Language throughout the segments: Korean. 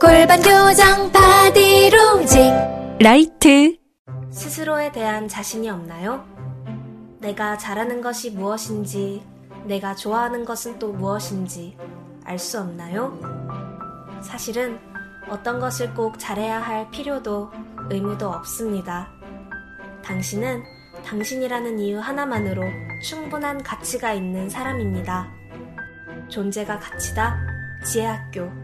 골반 교정 바디로직 라이트 스스로에 대한 자신이 없나요? 내가 잘하는 것이 무엇인지, 내가 좋아하는 것은 또 무엇인지 알 수 없나요? 사실은 어떤 것을 꼭 잘해야 할 필요도 의무도 없습니다. 당신은 당신이라는 이유 하나만으로 충분한 가치가 있는 사람입니다. 존재가 가치다. 지혜학교.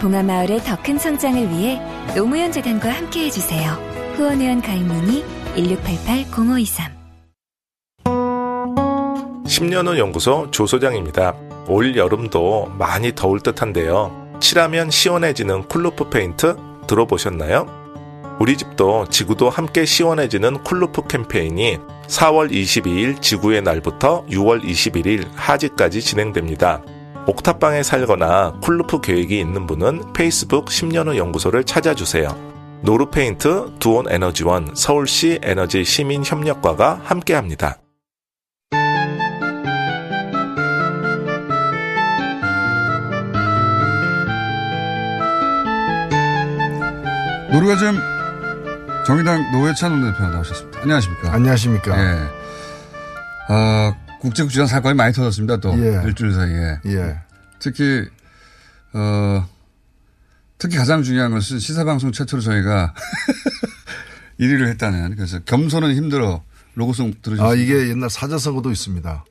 봉하마을의 더 큰 성장을 위해 노무현 재단과 함께 해 주세요. 후원회원 가입 문의 1688-0523 10년 후 연구소 조소장입니다. 올 여름도 많이 더울 듯한데요. 칠하면 시원해지는 쿨루프 페인트 들어보셨나요? 우리 집도 지구도 함께 시원해지는 쿨루프 캠페인이 4월 22일 지구의 날부터 6월 21일 하지까지 진행됩니다. 옥탑방에 살거나 쿨루프 계획이 있는 분은 페이스북 10년 후 연구소를 찾아주세요. 노루페인트, 두온 에너지원, 서울시 에너지 시민 협력과가 함께합니다. 노르가즘 정의당 노회찬 원내대표 나오셨습니다. 안녕하십니까. 안녕하십니까. 예. 어, 국제국지관 사건이 많이 터졌습니다. 또 예. 일주일 사이에. 예. 특히 어 특히 가장 중요한 것은 시사방송 최초로 저희가 1위를 했다는 그래서 겸손은 힘들어 로고송 들으셨습니까? 아, 이게 옛날 사자성어도 있습니다.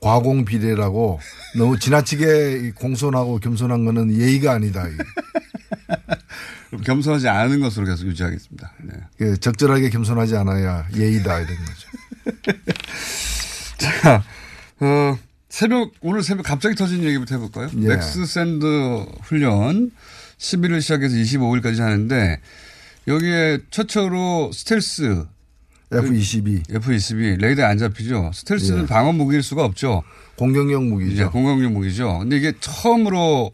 과공 비례라고 너무 지나치게 이 공손하고 겸손한 거는 예의가 아니다. 겸손하지 않은 것으로 계속 유지하겠습니다. 네. 그 적절하게 겸손하지 않아야 예의다 이런 거죠. 자, 어, 새벽, 오늘 새벽 갑자기 터진 얘기부터 해볼까요? 예. 맥스선더 훈련 11일 시작해서 25일까지 하는데 여기에 최초로 스텔스 F-22 F-22 레이더에 안 잡히죠. 스텔스는 예. 방어 무기일 수가 없죠. 공격용 무기죠. 공격용 무기죠. 근데 이게 처음으로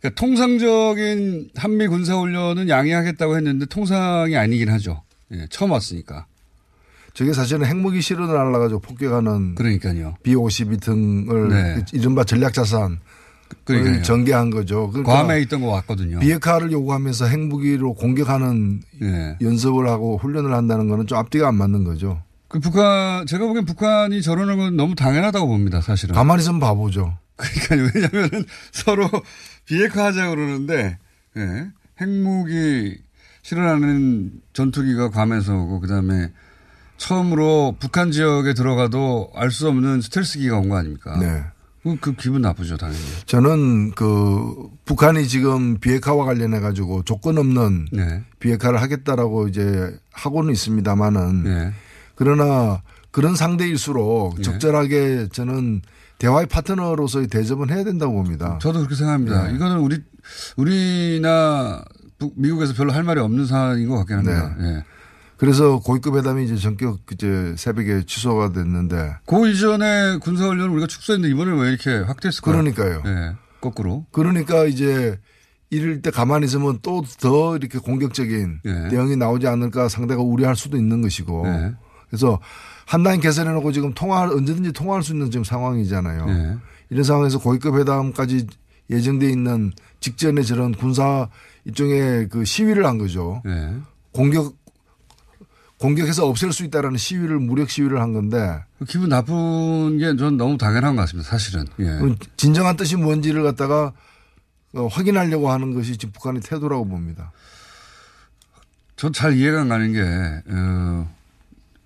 그러니까 통상적인 한미 군사 훈련은 양해하겠다고 했는데 통상이 아니긴 하죠. 예, 처음 왔으니까. 저게 사실은 핵무기 실현을 날라가지고 폭격하는 그러니까요. B-52 등을 네. 이른바 전략자산 그러니까요. 을 전개한 거죠. 그러니까 괌에 있던 거 왔거든요. 비핵화를 요구하면서 핵무기로 공격하는 예. 연습을 하고 훈련을 한다는 거는 좀 앞뒤가 안 맞는 거죠. 그 북한 제가 보기엔 북한이 저러는 건 너무 당연하다고 봅니다. 사실은. 가만히 있으면 바보죠. 그러니까 왜냐하면 서로 비핵화하자 그러는데 예. 핵무기 실현하는 전투기가 괌에서 오고 그다음에 처음으로 북한 지역에 들어가도 알 수 없는 스텔스기가 온 거 아닙니까? 네. 그, 그 기분 나쁘죠 당연히. 저는 그 북한이 지금 비핵화와 관련해 가지고 조건 없는 네. 비핵화를 하겠다라고 이제 하고는 있습니다만은 네. 그러나 그런 상대일수록 네. 적절하게 저는 대화의 파트너로서의 대접은 해야 된다고 봅니다. 저도 그렇게 생각합니다. 네. 이거는 우리 우리나 북- 미국에서 별로 할 말이 없는 사안인 것 같긴 합니다. 네. 예. 그래서 고위급 회담이 이제 전격 이제 새벽에 취소가 됐는데 그 이전에 군사훈련을 우리가 축소했는데 이번에 왜 이렇게 확대했을까요? 그러니까요. 예. 거꾸로. 그러니까 이제 이럴 때 가만히 있으면 또 더 이렇게 공격적인 네. 대응이 나오지 않을까 상대가 우려할 수도 있는 것이고 네. 그래서 한라인 개설해놓고 지금 통화할 언제든지 통화할 수 있는 지금 상황이잖아요. 네. 이런 상황에서 고위급 회담까지 예정돼 있는 직전에 저런 군사 일종의 그 시위를 한 거죠. 네. 공격 공격해서 없앨 수 있다라는 시위를 무력 시위를 한 건데 기분 나쁜 게 전 너무 당연한 것 같습니다. 사실은. 예. 진정한 뜻이 뭔지를 갖다가 어, 확인하려고 하는 것이 지금 북한의 태도라고 봅니다. 전 잘 이해가 안 가는 게, 어,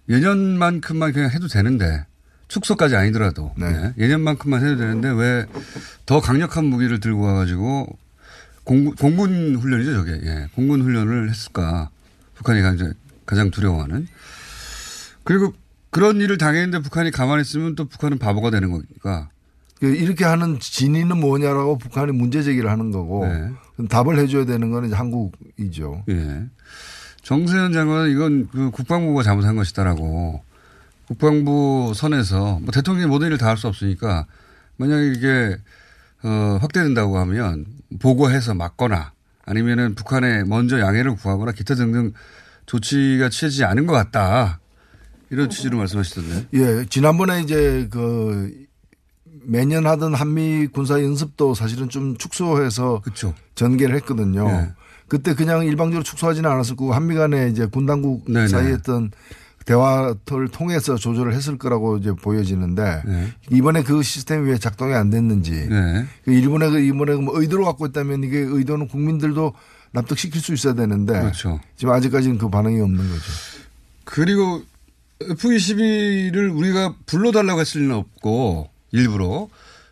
예년만큼만 그냥 해도 되는데, 축소까지 아니더라도, 네. 예, 예년만큼만 해도 되는데, 왜 더 강력한 무기를 들고 와가지고, 공군, 공군 훈련이죠, 저게. 예, 공군 훈련을 했을까. 북한이 가장, 가장 두려워하는. 그리고 그런 일을 당했는데 북한이 가만히 있으면 또 북한은 바보가 되는 거니까. 그 이렇게 하는 진위는 뭐냐라고 북한이 문제 제기를 하는 거고 네. 답을 해줘야 되는 건 이제 한국이죠. 예. 정세현 장관은 이건 그 국방부가 잘못한 것이다라고 국방부 선에서 뭐 대통령이 모든 일을 다 할 수 없으니까 만약에 이게 어, 확대된다고 하면 보고해서 막거나 아니면은 북한에 먼저 양해를 구하거나 기타 등등 조치가 취해지지 않은 것 같다. 이런 취지로 말씀하시던데. 예, 지난번에 이제 그 매년 하던 한미 군사 연습도 사실은 좀 축소해서 그렇죠. 전개를 했거든요. 네. 그때 그냥 일방적으로 축소하지는 않았을 거고 한미 간에 이제 군 당국 네네. 사이에 했던 대화를 통해서 조절을 했을 거라고 이제 보여지는데 네. 이번에 그 시스템이 왜 작동이 안 됐는지 네. 그 일본에 그 이번에 뭐 의도로 갖고 있다면 이게 의도는 국민들도 납득시킬 수 있어야 되는데 그렇죠. 지금 아직까지는 그 반응이 없는 거죠. 그리고 F-22를 우리가 불러달라고 했을 리는 없고 일부러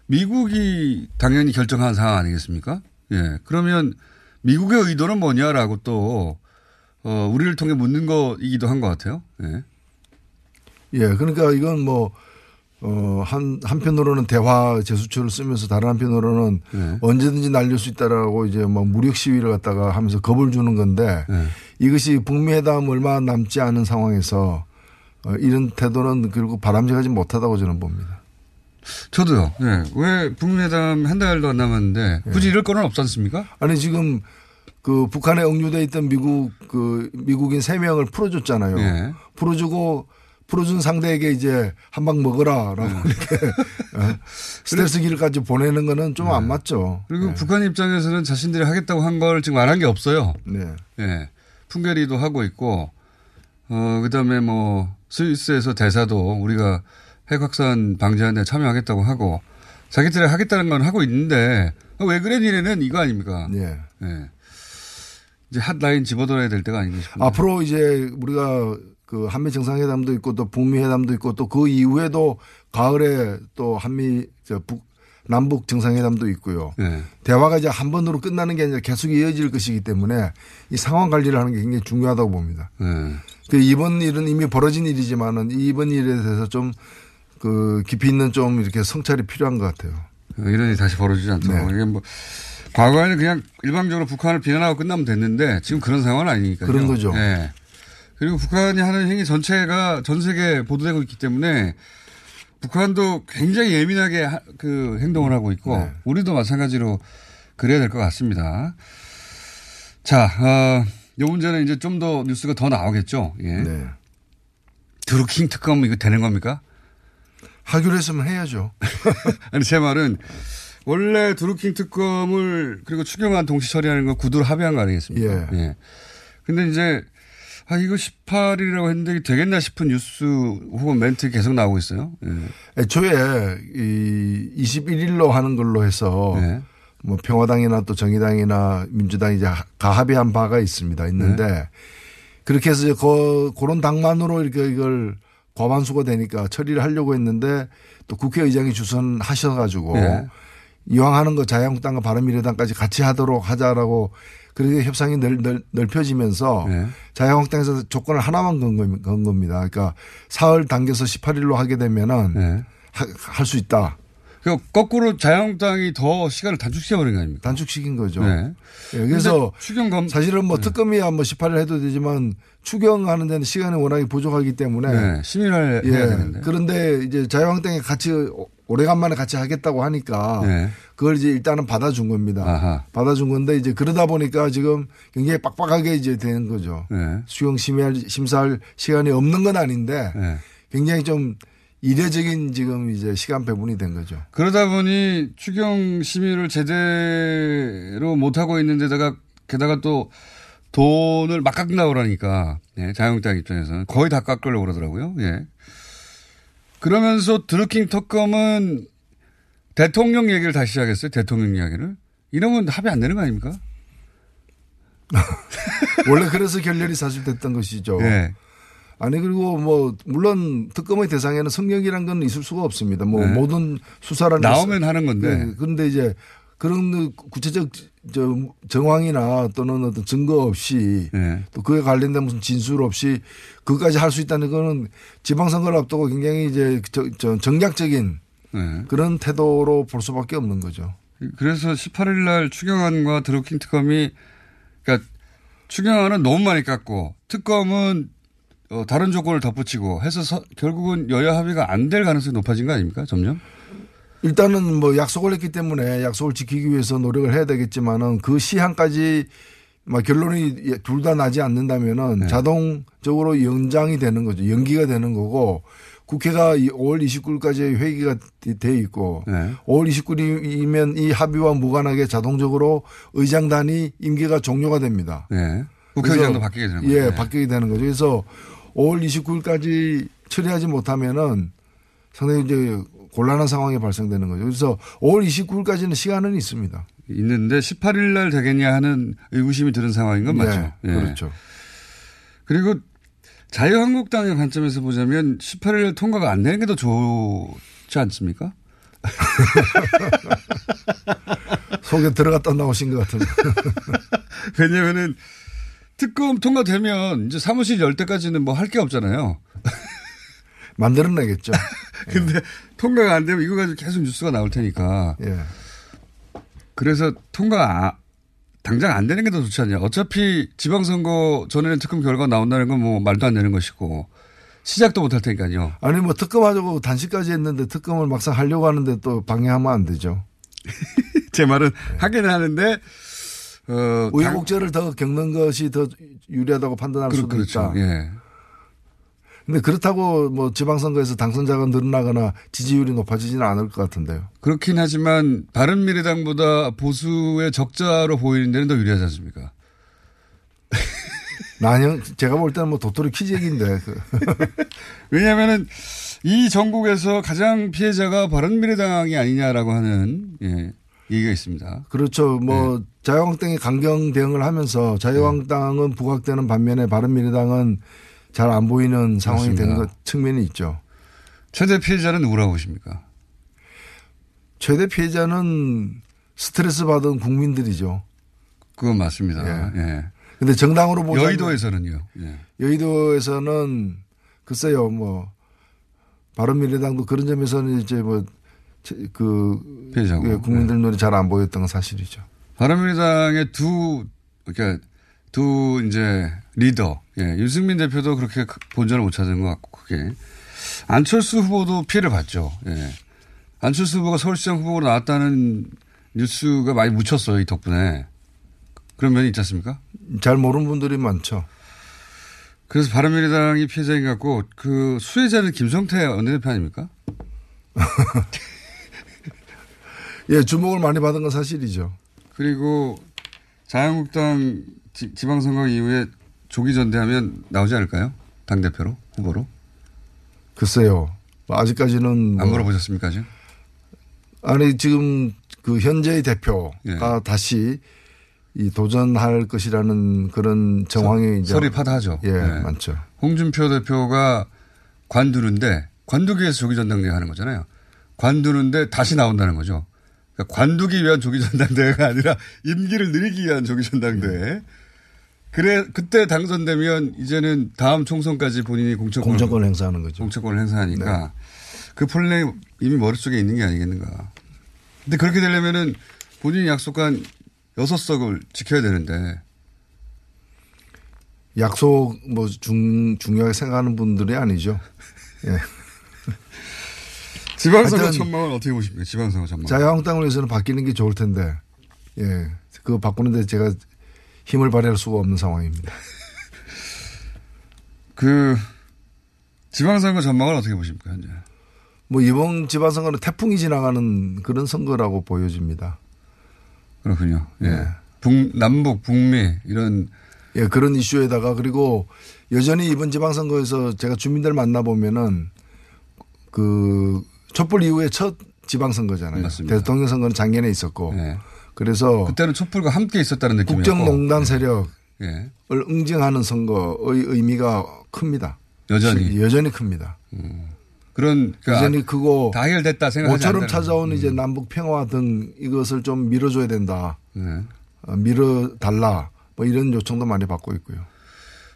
미국이 당연히 결정한 상황 아니겠습니까? 예. 그러면 미국의 의도는 뭐냐라고 또 어, 우리를 통해 묻는 거이기도 한 것 같아요. 예. 예, 그러니까 이건 뭐, 어, 한, 한편으로는 대화 제수처를 쓰면서 다른 한편으로는 네. 언제든지 날릴 수 있다라고 이제 뭐 무력 시위를 갖다가 하면서 겁을 주는 건데 네. 이것이 북미회담 얼마 남지 않은 상황에서 어, 이런 태도는 결국 바람직하지 못하다고 저는 봅니다. 저도요. 예. 왜 북미회담 한 달도 안 남았는데 굳이 이럴 거는 없지 않습니까? 아니 지금 그 북한에 억류돼 있던 미국 그 미국인 세 명을 풀어줬잖아요. 예. 풀어주고 풀어준 상대에게 이제 한 방 먹어라라고 이렇게 어, 스트레스기를까지 보내는 거는 좀안 맞죠. 그리고 북한 입장에서는 자신들이 하겠다고 한 걸 지금 안 한 게 없어요. 네. 예. 풍계리도 하고 있고, 어, 그 다음에 뭐, 스위스에서 대사도 우리가 핵 확산 방지하는 데 참여하겠다고 하고, 자기들이 하겠다는 건 하고 있는데, 왜 그래 니네는 이거 아닙니까? 네. 예. 이제 핫라인 집어들어야 될 때가 아닌가 싶습니다. 앞으로 이제 우리가 그 한미 정상회담도 있고 또 북미 회담도 있고 또 그 이후에도 가을에 또 한미 저 북 남북 정상회담도 있고요. 예. 대화가 이제 한 번으로 끝나는 게 아니라 계속 이어질 것이기 때문에 이 상황 관리를 하는 게 굉장히 중요하다고 봅니다. 예. 그 이번 일은 이미 벌어진 일이지만은 이번 일에 대해서 좀 그 깊이 있는 좀 이렇게 성찰이 필요한 것 같아요. 이런 일이 다시 벌어지지 않도록. 네. 이게 뭐, 과거에는 그냥 일방적으로 북한을 비난하고 끝나면 됐는데 지금 그런 상황은 아니니까요. 그런 거죠. 예. 그리고 북한이 하는 행위 전체가 전 세계에 보도되고 있기 때문에 북한도 굉장히 예민하게 하- 그 행동을 하고 있고 네. 우리도 마찬가지로 그래야 될 것 같습니다. 자, 어, 이 문제는 이제 좀 더 뉴스가 더 나오겠죠. 예. 네. 드루킹 특검 이거 되는 겁니까? 하기로 했으면 해야죠. 아니 제 말은 원래 드루킹 특검을 그리고 추경안 동시 처리하는 거 구두로 합의한 거 아니겠습니까? 예. 근데 이제 아 이거 18일이라고 했는데 되겠나 싶은 뉴스 혹은 멘트 계속 나오고 있어요. 예. 애초에 이 21일로 하는 걸로 해서 네. 뭐 평화당이나 또 정의당이나 민주당이 이제 가합의한 바가 있습니다. 있는데 네. 그렇게 해서 이제 그, 그런 당만으로 이렇게 이걸 과반수가 되니까 처리를 하려고 했는데 또 국회의장이 주선하셔 가지고 네. 이왕 하는 거 자유한국당과 바른미래당까지 같이 하도록 하자라고 그렇게 협상이 넓, 넓, 넓혀지면서 네. 자유한국당에서 조건을 하나만 건, 겁- 건 겁니다. 그러니까 사흘 당겨서 18일로 하게 되면은 네. 할수 있다. 그 거꾸로 자유한국당이 더 시간을 단축시켜버린 거 아닙니까? 단축시킨 거죠. 네. 예, 그래서 추경 검 사실은 뭐 특검이야 뭐 18일 해도 되지만 추경하는 데는 시간이 워낙에 부족하기 때문에 네. 심의를 예. 해야 되는데. 그런데 이제 자유한국당이 같이 오래간만에 같이 하겠다고 하니까 네. 그걸 이제 일단은 받아준 겁니다. 아하. 받아준 건데 이제 그러다 보니까 지금 굉장히 빡빡하게 이제 되는 거죠. 네. 수용 심의할 심사할 시간이 없는 건 아닌데 네. 굉장히 좀 이례적인 지금 이제 시간 배분이 된 거죠. 그러다 보니 추경 심의를 제대로 못 하고 있는 데다가 게다가 또 돈을 막 깎는다고 그러니까 예, 자유한국당 입장에서는 거의 다 깎으려고 그러더라고요. 예. 그러면서 드루킹 특검은 대통령 얘기를 다시 시작했어요. 대통령 이야기를. 이러면 합의 안 되는 거 아닙니까? 원래 그래서 결렬이 사실 됐던 것이죠. 예. 아니 그리고 뭐 물론 특검의 대상에는 성역이란 건 있을 수가 없습니다. 뭐 네. 모든 수사라는 나오면 하는 건데. 네. 그런데 이제 그런 구체적 저 정황이나 또는 어떤 증거 없이 예. 또 그에 관련된 무슨 진술 없이 그까지 할 수 있다는 거는 지방선거를 앞두고 굉장히 이제 저, 저 정략적인 예. 그런 태도로 볼 수밖에 없는 거죠. 그래서 18일 날 추경안과 드루킹 특검이 그러니까 추경안은 너무 많이 깎고 특검은 어, 다른 조건을 덧붙이고 해서 서- 결국은 여야 합의가 안 될 가능성이 높아진 거 아닙니까? 점점? 일단은 뭐 약속을 했기 때문에 약속을 지키기 위해서 노력을 해야 되겠지만은 그 시한까지 막 결론이 둘 다 나지 않는다면은 네. 자동적으로 연장이 되는 거죠. 연기가 되는 거고 국회가 5월 29일까지 회기가 돼 있고 네. 5월 29일이면 이 합의와 무관하게 자동적으로 의장단이 임기가 종료가 됩니다. 네. 국회의장도 바뀌게 되는 거죠. 예, 네. 바뀌게 되는 거죠. 그래서 5월 29일까지 처리하지 못하면은 상당히 이제 곤란한 상황이 발생되는 거죠. 그래서 5월 29일까지는 시간은 있습니다. 있는데 18일 날 되겠냐 하는 의구심이 드는 상황인 건 맞죠. 예, 예. 그렇죠. 그리고 자유한국당의 관점에서 보자면 18일 통과가 안 되는 게 더 좋지 않습니까? 속에 들어갔다 나오신 것 같은데. 왜냐면은 특검 통과되면 이제 사무실 열 때까지는 뭐 할 게 없잖아요. 만들어내겠죠. 근데 통과가 안 되면 이거 가지고 계속 뉴스가 나올 테니까. 예. 그래서 통과 아- 당장 안 되는 게 더 좋지 않냐. 어차피 지방선거 전에는 특검 결과 나온다는 건 뭐 말도 안 되는 것이고 시작도 못 할 테니까요. 아니 뭐 특검하자고 단식까지 했는데 특검을 막상 하려고 하는데 또 방해하면 안 되죠. 제 말은 하기는 하는데 어, 우여곡절을 더 겪는 것이 더 유리하다고 판단할 그, 수도 그렇죠. 있다. 예. 근데 그렇다고 뭐 지방선거에서 당선자가 늘어나거나 지지율이 높아지지는 않을 것 같은데요. 그렇긴 하지만 바른 미래당보다 보수의 적자로 보이는 데는 더 유리하지 않습니까? 난영 제가 볼 때는 뭐 도토리 키재기인데 그. 왜냐하면은 이 전국에서 가장 피해자가 바른미래당이 아니냐라고 하는 예, 얘기가 있습니다. 그렇죠. 뭐 네. 자유한국당이 강경 대응을 하면서 자유한국당은 부각되는 반면에 바른미래당은 잘 안 보이는 상황이 맞습니다. 것 측면이 있죠. 최대 피해자는 누구라고 보십니까? 최대 피해자는 스트레스 받은 국민들이죠. 그건 맞습니다. 예. 근데 정당으로 보자면 여의도에서는요. 예. 여의도에서는 글쎄요, 뭐 바른미래당도 그런 점에서는 이제 뭐그 피해자고. 네. 국민들 눈에 잘안 보였던 건 사실이죠. 바른미래당의 두, 그러니까 두 이제 리더, 예, 유승민 대표도 그렇게 크- 본전을 못 찾은 것 같고, 그게. 안철수 후보도 피해를 봤죠. 예. 안철수 후보가 서울시장 후보로 나왔다는 뉴스가 많이 묻혔어요, 이 덕분에. 그런 면이 있지 않습니까? 잘 모르는 분들이 많죠. 그래서 바른미래당이 피해자인 것 같고, 그 수혜자는 김성태 원내대표 아닙니까? 예, 주목을 많이 받은 건 사실이죠. 그리고 자유한국당 지, 지방선거 이후에 조기 전대하면 나오지 않을까요? 당 대표로? 후보로? 글쎄요. 뭐 아직까지는 뭐 안 물어보셨습니까, 아직? 아니 지금 그 현재의 대표가 예. 다시 이 도전할 것이라는 그런 정황이 이제 설이 파다하죠. 예, 네. 많죠. 홍준표 대표가 관두는데 관두기에서 조기 전당대회 하는 거잖아요. 관두는데 다시 나온다는 거죠. 그러니까 관두기 위한 조기 전당대회가 아니라 임기를 늘리기 위한 조기 전당대회. 그래 그때 당선되면 이제는 다음 총선까지 본인이 공천권을 공천권 행사하는 거죠. 공천권을 행사하니까 그 플랜이 이미 머릿속에 있는 게 아니겠는가. 근데 그렇게 되려면은 본인이 약속한 여섯 석을 지켜야 되는데 약속 뭐 중, 중요하게 생각하는 분들이 아니죠. 예. 지방선거 전망은 어떻게 보십니까? 지방선거 전망. 자유한국당을 위해서는 바뀌는 게 좋을 텐데, 예. 그거 바꾸는데 제가 힘을 발휘할 수가 없는 상황입니다. 그 지방선거 전망을 어떻게 보십니까 현재? 뭐 이번 지방선거는 태풍이 지나가는 그런 선거라고 보여집니다. 그렇군요. 예. 네. 북 남북 북미 이런 예, 그런 이슈에다가 그리고 여전히 이번 지방선거에서 제가 주민들 만나 보면은 그 촛불 이후에 첫 지방선거잖아요. 맞습니다. 대통령 선거는 작년에 있었고. 예. 그래서 그때는 촛불과 함께 있었다는 느낌이었고 국정농단 세력 예. 응징하는 선거의 의미가 큽니다. 여전히. 여전히 큽니다. 그런 그러니까 여전히 그거 다 해결됐다 생각하지 모처럼 찾아온 이제 남북 평화 등 이것을 좀 밀어줘야 된다. 네. 어, 밀어 달라. 뭐 이런 요청도 많이 받고 있고요.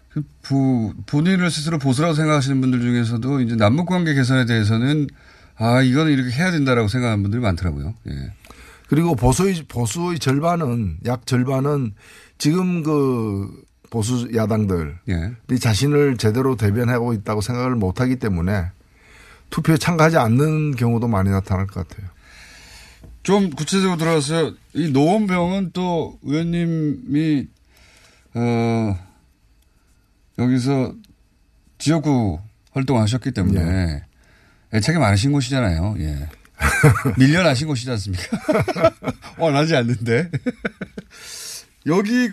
그 부, 본인을 스스로 보수라고 생각하시는 분들 중에서도 이제 남북 관계 개선에 대해서는 아, 이거는 이렇게 해야 된다라고 생각하는 분들이 많더라고요. 예. 그리고 보수의 보수의 절반은 약 절반은 지금 그 보수 야당들 예. 이 자신을 제대로 대변하고 있다고 생각을 못하기 때문에 투표에 참가하지 않는 경우도 많이 나타날 것 같아요. 좀 구체적으로 들어가서 이 노원병은 또 의원님이 어 여기서 지역구 활동하셨기 때문에 애착이 많으신 곳이잖아요. 예. 밀려나신 곳이지 않습니까? 원하지 않는데. 여기,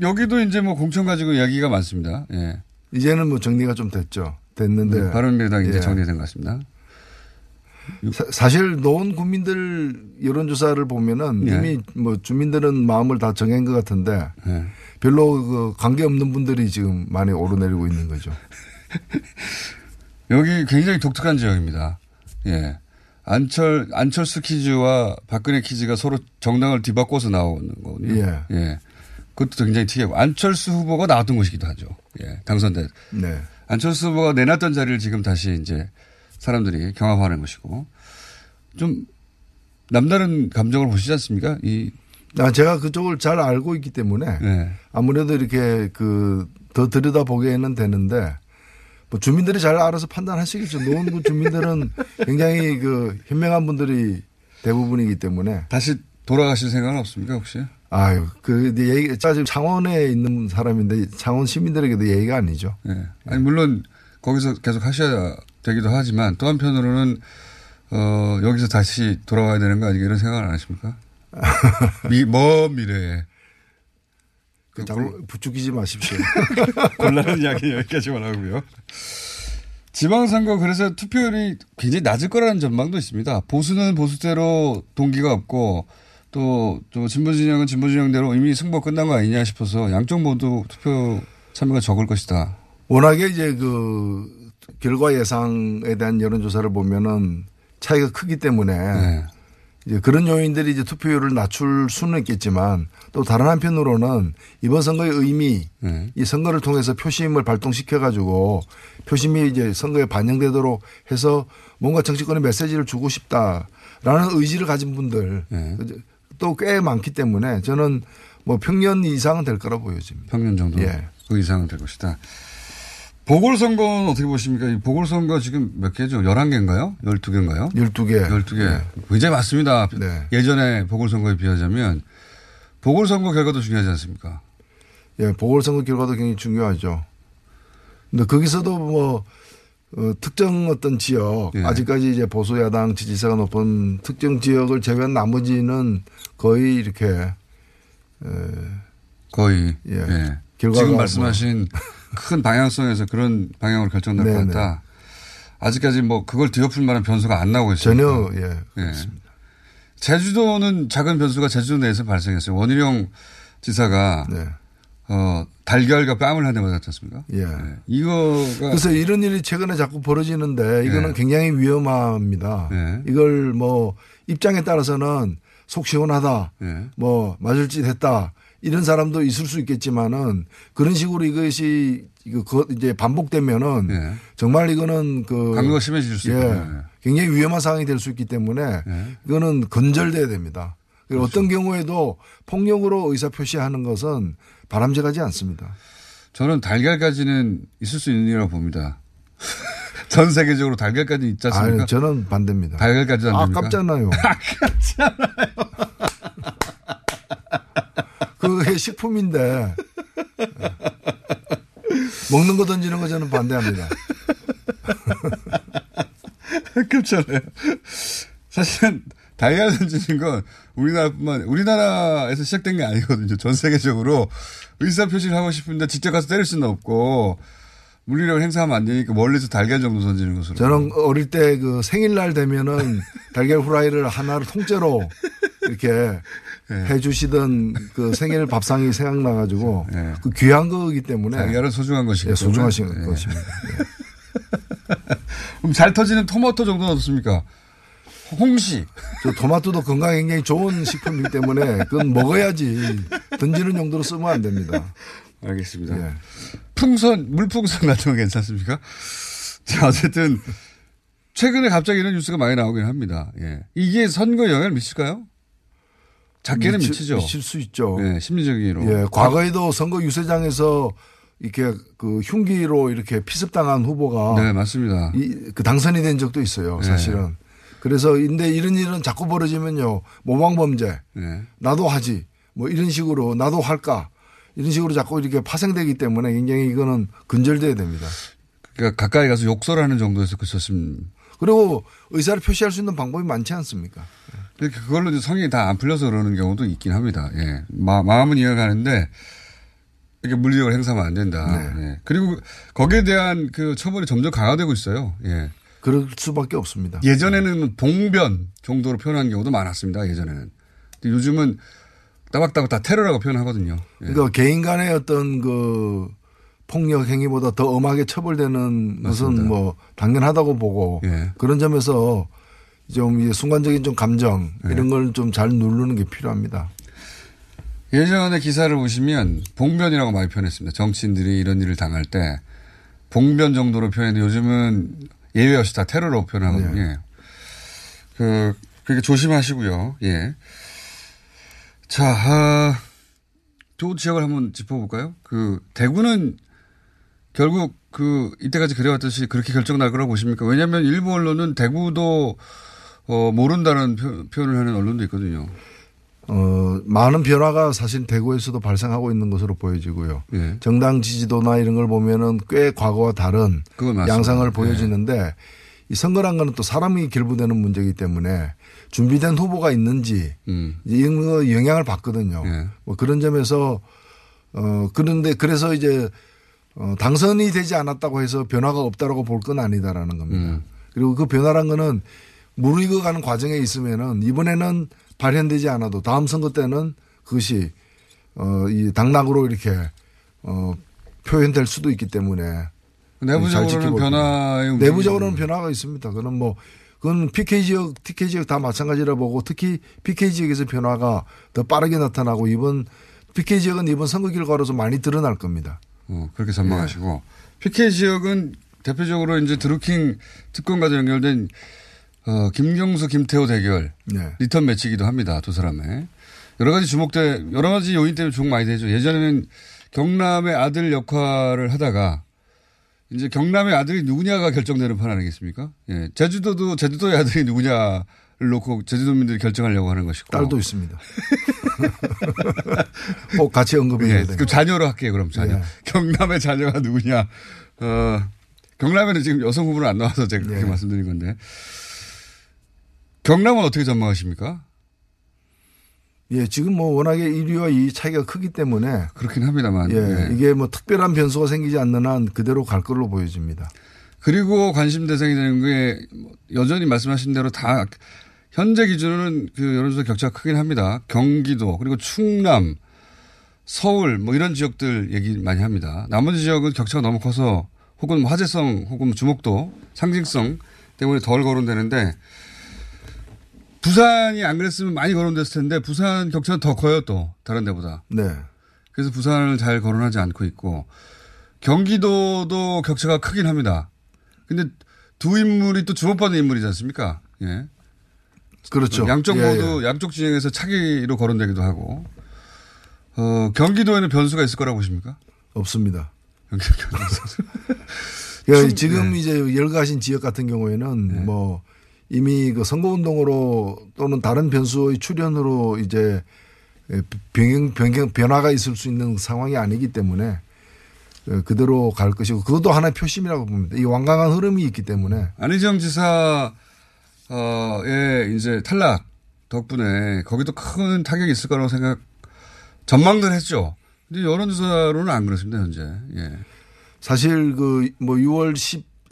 여기도 이제 뭐 공천 가지고 이야기가 많습니다. 예. 이제는 뭐 정리가 좀 됐죠. 됐는데 바른미래당 이제 예. 정리된 것 같습니다. 사, 실 노원 국민들 여론조사를 보면은 예. 이미 뭐 주민들은 마음을 다 정한 것 같은데 예. 별로 그 관계 없는 분들이 지금 많이 오르내리고 있는 거죠. 여기 굉장히 독특한 지역입니다. 예. 안철, 안철수 퀴즈와 박근혜 퀴즈가 서로 정당을 뒤바꿔서 나오는 거거든요. 예. 예. 그것도 굉장히 특이하고 안철수 후보가 나왔던 곳이기도 하죠. 예. 당선된. 네. 안철수 후보가 내놨던 자리를 지금 다시 이제 사람들이 경험하는 것이고 좀 남다른 감정을 보시지 않습니까? 이, 아, 제가 그쪽을 잘 알고 있기 때문에 예. 아무래도 이렇게 그 더 들여다보기에는 되는데 뭐 주민들이 잘 알아서 판단하시겠죠. 노원구 주민들은 굉장히 그 현명한 분들이 대부분이기 때문에 다시 돌아가실 생각은 없습니까, 혹시? 아유 그 얘기 제가 지금 창원에 있는 사람인데 창원 시민들에게도 얘기가 아니죠. 예. 아니, 물론 거기서 계속 하셔야 되기도 하지만 또 한편으로는 어, 여기서 다시 돌아와야 되는 거 아니겠 이런 생각을 안 하십니까? 미, 먼 미래에. 그 자꾸 부추기지 마십시오. 곤란한 이야기 여기까지만 하고요. 지방선거 그래서 투표율이 굉장히 낮을 거라는 전망도 있습니다. 보수는 보수대로 동기가 없고 또, 또 진보진영은 진보진영대로 이미 승부 끝난 거 아니냐 싶어서 양쪽 모두 투표 참여가 적을 것이다. 워낙에 이제 그 결과 예상에 대한 여론조사를 보면은 차이가 크기 때문에 네. 이제 그런 요인들이 이제 투표율을 낮출 수는 있겠지만 또 다른 한편으로는 이번 선거의 의미 네. 이 선거를 통해서 표심을 발동시켜 가지고 표심이 이제 선거에 반영되도록 해서 뭔가 정치권의 메시지를 주고 싶다라는 의지를 가진 분들 네. 또꽤 많기 때문에 저는 뭐 평년 이상은 될 거라 보여집니다. 평년 정도 예. 그 이상은 될 것이다. 보궐선거는 어떻게 보십니까? 이 보궐선거 지금 몇 개죠? 11개인가요? 12개인가요? 12개. 12개. 굉장히 많습니다. 네. 예전에 보궐선거에 비하자면 보궐선거 결과도 중요하지 않습니까? 예, 보궐선거 결과도 굉장히 중요하죠. 근데 거기서도 뭐, 어, 특정 어떤 지역, 예. 아직까지 이제 보수 야당 지지세가 높은 특정 지역을 제외한 나머지는 거의 이렇게, 에, 거의. 예. 예. 결과가 지금 뭐- 말씀하신 큰 방향성에서 그런 방향으로 결정될 것 네네. 같다. 아직까지 뭐 그걸 뒤엎을 만한 변수가 안 나오고 있습니다. 전혀, 예. 예. 제주도는 작은 변수가 제주도 내에서 발생했어요. 원희룡 지사가 네. 어, 달걀과 뺨을 한 대 맞았지 않습니까? 예. 이거가 그래서 이런 일이 최근에 자꾸 벌어지는데 이거는 예. 굉장히 위험합니다. 예. 이걸 뭐 입장에 따라서는 속 시원하다. 예. 뭐 맞을 짓 했다. 이런 사람도 있을 수 있겠지만은 그런 식으로 이것이 이거 그 이제 반복되면은 예. 정말 이거는 그 강도가 심해질 수 예. 있거든요. 굉장히 위험한 상황이 될 수 있기 때문에 예. 이거는 건절돼야 됩니다. 그렇죠. 어떤 경우에도 폭력으로 의사 표시하는 것은 바람직하지 않습니다. 저는 달걀까지는 있을 수 있는 일이라고 봅니다. 전 세계적으로 달걀까지 있지 않습니까? 아니, 저는 반대입니다. 달걀까지 안 됩니까? 아깝잖아요. 그게 식품인데 먹는 거 던지는 거 저는 반대합니다. 아깝잖아요. 사실은 달걀 던지는 건 우리나라뿐만 우리나라에서 시작된 게 아니거든요. 전 세계적으로 의사 표시를 하고 싶은데 직접 가서 때릴 수는 없고 물리력을 행사하면 안 되니까 멀리서 달걀 정도 던지는 것으로. 저는 어릴 때 그 생일날 되면은 달걀 후라이를 하나를 통째로 이렇게 해주시던 그 생일 밥상이 생각나 가지고 그 귀한 거기 때문에 달걀은 소중한 것이기 예, 소중하신. 예. 것입니다. 그럼 잘 터지는 토마토 정도는 어떻습니까? 홍시. 저 토마토도 건강에 굉장히 좋은 식품이기 때문에 그건 먹어야지 던지는 용도로 쓰면 안 됩니다. 알겠습니다. 예. 풍선, 물풍선 같은 거 괜찮습니까? 자, 어쨌든, 최근에 갑자기 이런 뉴스가 많이 나오긴 합니다. 예. 이게 선거에 영향을 미칠까요? 작게는 미칠- 미치죠. 미칠 수 있죠. 예, 심리적인 이유로. 예, 과거에도 선거 유세장에서 이렇게 그 흉기로 이렇게 피습당한 후보가 네, 맞습니다. 이, 그 당선이 된 적도 있어요, 네. 사실은. 그래서 근데 이런 일은 자꾸 벌어지면요, 모방 범죄, 예. 나도 하지, 뭐 이런 식으로 나도 할까, 이런 식으로 자꾸 이렇게 파생되기 때문에 굉장히 이거는 근절돼야 됩니다. 그러니까 가까이 가서 욕설하는 정도에서 그쳤으면. 그리고 의사를 표시할 수 있는 방법이 많지 않습니까? 이렇게 그걸로 이제 성이 다 안 풀려서 그러는 경우도 있긴 합니다. 예. 마, 마음은 이해가는데, 이렇게 물리력을 행사하면 안 된다. 예. 그리고 거기에 대한 그 처벌이 점점 강화되고 있어요. 예. 그럴 수밖에 없습니다. 예전에는 봉변 정도로 표현하는 경우도 많았습니다. 예전에는. 근데 요즘은 따박따박 다 테러라고 표현하거든요. 예. 그러니까 개인 간의 어떤 그 폭력 행위보다 더 엄하게 처벌되는 것은 맞습니다. 뭐 당연하다고 보고 예. 그런 점에서 좀이 순간적인 좀 감정 예. 이런 걸 좀 잘 누르는 게 필요합니다. 예전에 기사를 보시면 봉변이라고 많이 표현했습니다. 정치인들이 이런 일을 당할 때 봉변 정도로 표현했는데 요즘은 예외 없이 다 테러로 표현하거든요. 예. 그, 그러니까 조심하시고요. 예. 자, 아, 또 지역을 한번 짚어볼까요? 그, 대구는 결국 그, 이때까지 그래왔듯이 그렇게 결정 날 거라고 보십니까? 왜냐하면 일부 언론은 대구도 어, 모른다는 표, 표현을 하는 언론도 있거든요. 어, 많은 변화가 사실 대구에서도 발생하고 있는 것으로 보여지고요. 예. 정당 지지도나 이런 걸 보면은 꽤 과거와 다른. 양상을 예. 보여지는데 이 선거란 거는 또 사람이 결부되는 문제이기 때문에 준비된 후보가 있는지 음. 이런 거 영향을 받거든요. 예. 뭐 그런 점에서 어 그런데 그래서 이제 어 당선이 되지 않았다고 해서 변화가 없다라고 볼 건 아니다라는 겁니다. 음. 그리고 그 변화란 거는 무르익어가는 과정에 있으면은 이번에는 발현되지 않아도 다음 선거 때는 그것이 어 이 당락으로 이렇게 어 표현될 수도 있기 때문에 잘 내부적으로는 변화의. 내부적으로는 변화가 있습니다. 그건 뭐 그건 PK 지역, TK 지역 다 마찬가지라 보고 특히 PK 지역에서 변화가 더 빠르게 나타나고 이번 PK 지역은 이번 선거 결과로서 많이 드러날 겁니다. 어, 그렇게 전망하시고. PK 지역은 대표적으로 이제 드루킹 특검과도 연결된 어, 김경수, 김태호 대결. 네. 리턴 매치기도 합니다. 두 사람의. 여러 가지 주목돼, 여러 가지 요인 때문에 주목 많이 되죠. 예전에는 경남의 아들 역할을 하다가 이제 경남의 아들이 누구냐가 결정되는 판 아니겠습니까? 예. 제주도도 제주도의 아들이 누구냐를 놓고 제주도민들이 결정하려고 하는 것이고. 딸도 있습니다. 꼭 같이 언급해야 예, 돼요. 그 자녀로 할게요, 그럼 자녀. 예. 경남의 자녀가 누구냐. 어, 경남에는 지금 여성 후보는 안 나와서 제가 그렇게 예. 말씀드린 건데. 경남은 어떻게 전망하십니까? 예, 지금 뭐 워낙에 1위와 2위 차이가 크기 때문에 그렇긴 합니다만. 예, 예. 이게 뭐 특별한 변수가 생기지 않는 한 그대로 갈 걸로 보여집니다. 그리고 관심 대상이 되는 게 여전히 말씀하신 대로 다 현재 기준으로는 그 여론조사 격차가 크긴 합니다. 경기도 그리고 충남, 서울 뭐 이런 지역들 얘기 많이 합니다. 나머지 지역은 격차가 너무 커서 혹은 뭐 화제성 혹은 뭐 주목도 상징성 때문에 덜 거론되는데 부산이 안 그랬으면 많이 거론됐을 텐데 부산 격차는 더 커요 또 다른 데보다. 네. 그래서 부산을 잘 거론하지 않고 있고 경기도도 격차가 크긴 합니다. 근데 두 인물이 또 주목받는 인물이지 않습니까? 예. 그렇죠. 양쪽 예, 모두 양쪽 진영에서 차기로 거론되기도 하고 어, 경기도에는 변수가 있을 거라고 보십니까? 없습니다. 경기- 충- 지금 네. 이제 열가신 지역 같은 경우에는 뭐 이미 그 선거운동으로 또는 다른 변수의 출현으로 이제 변경, 변경, 변화가 있을 수 있는 상황이 아니기 때문에 어, 그대로 갈 것이고 그것도 하나의 표심이라고 봅니다. 이 완강한 흐름이 있기 때문에 안희정 지사 어의 이제 탈락 덕분에 거기도 큰 타격이 있을 거라고 생각 전망들 했죠. 근데 여론조사로는 안 그렇습니다 현재. 예. 사실 그 뭐 6월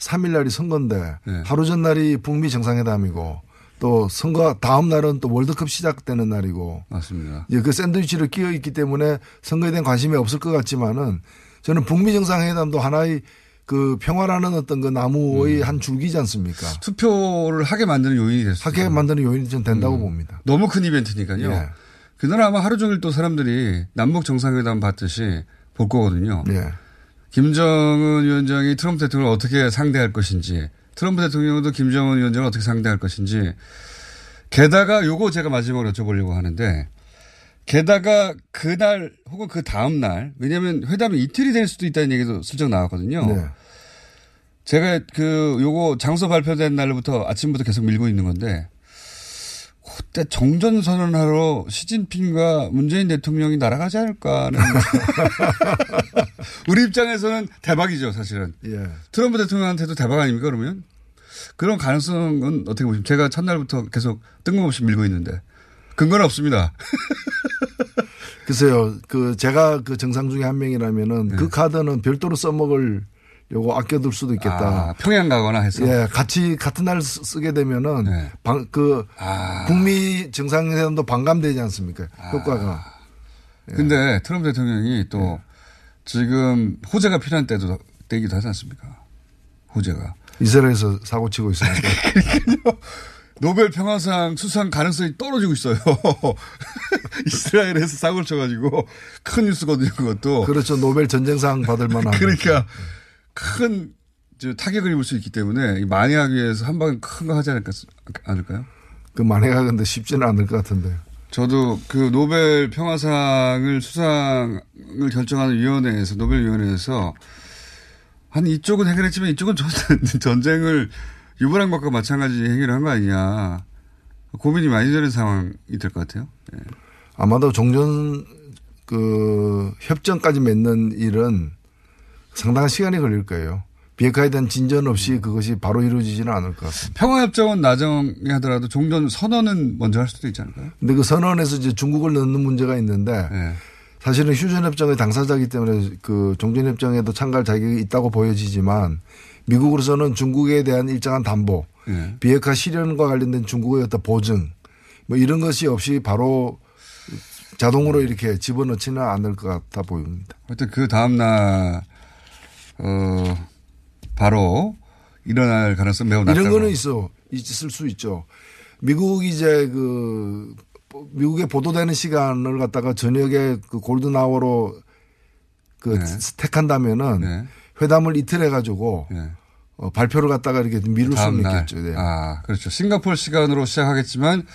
13일 날이 선거인데 네. 하루 전날이 북미 정상회담이고 또 선거 다음 날은 또 월드컵 시작되는 날이고 맞습니다. 예, 그 샌드위치를 끼어 있기 때문에 선거에 대한 관심이 없을 것 같지만은 저는 북미 정상회담도 하나의 그 평화라는 어떤 그 나무의 한 줄기지 않습니까? 투표를 하게 만드는 요인이 됐어요. 하게 만드는 요인이 좀 된다고 봅니다. 너무 큰 이벤트니까요. 예. 그날 아마 하루 종일 또 사람들이 남북 정상회담 봤듯이 볼 거거든요. 예. 김정은 위원장이 트럼프 대통령을 어떻게 상대할 것인지, 트럼프 대통령도 김정은 위원장을 어떻게 상대할 것인지, 게다가 요거 제가 마지막으로 여쭤보려고 하는데, 게다가 그날 혹은 그 다음날, 왜냐하면 회담이 이틀이 될 수도 있다는 얘기도 슬쩍 나왔거든요. 네. 제가 그 요거 장소 발표된 날부터 아침부터 계속 밀고 있는 건데 그때 정전 선언하러 시진핑과 문재인 대통령이 날아가지 않을까 하는 우리 입장에서는 대박이죠 사실은. 예. 트럼프 대통령한테도 대박 아닙니까 그러면? 그런 가능성은 어떻게 보십니까? 제가 첫날부터 계속 뜬금없이 밀고 있는데. 근거는 없습니다. 글쎄요, 그 제가 그 정상 중에 한 명이라면은 그 카드는 별도로 써먹을 요거 아껴둘 수도 있겠다. 아, 평양 가거나 해서 예, 같이 같은 날 쓰- 쓰게 되면은 네. 방, 그 아. 북미 정상회담도 반감되지 않습니까? 효과가. 예. 근데 트럼프 대통령이 또 지금 호재가 필요한 때도 때이기도 하지 않습니까 호재가 이스라엘에서 사고 치고 있으니까. 노벨 평화상 수상 가능성이 떨어지고 있어요. 이스라엘에서 사고를 쳐가지고 큰 뉴스거든요, 그것도. 그렇죠. 노벨 전쟁상 받을 만한. 그러니까 큰 저, 타격을 입을 수 있기 때문에 이 만회하기 위해서 한 방에 큰 거 하지 않을까, 않을까요? 그 만회가 근데 쉽지는 않을 것 같은데. 저도 그 노벨 평화상을 수상을 결정하는 위원회에서 노벨 위원회에서 한 이쪽은 해결했지만 이쪽은 전- 전쟁을 유발한 것과 마찬가지 행위를 한 거 아니냐. 고민이 많이 되는 상황이 될 것 같아요. 예. 아마도 종전 그 협정까지 맺는 일은 상당한 시간이 걸릴 거예요. 비핵화에 대한 진전 없이 그것이 바로 이루어지지는 않을 것 같습니다. 평화협정은 나중에 하더라도 종전 선언은 먼저 할 수도 있지 않을까요? 근데 그 선언에서 이제 중국을 넣는 문제가 있는데 예. 사실은 휴전협정의 당사자이기 때문에 그 종전협정에도 참가할 자격이 있다고 보여지지만 미국으로서는 중국에 대한 일정한 담보, 예. 비핵화 실현과 관련된 중국의 어떤 보증 뭐 이런 것이 없이 바로 자동으로 이렇게 집어넣지는 않을 것 같아 보입니다. 하여튼 그 다음날, 어, 바로 일어날 가능성 매우 낮다고. 이런 거는 있어 있을 수 있죠. 미국 이제 그 미국에 보도되는 시간을 갖다가 저녁에 그 골든 아워로 그 네. 택한다면은 네. 회담을 이틀 해가지고 예. 어, 발표를 갖다가 이렇게 미룰 수는. 있겠죠. 네. 아, 그렇죠. 싱가포르 시간으로 시작하겠지만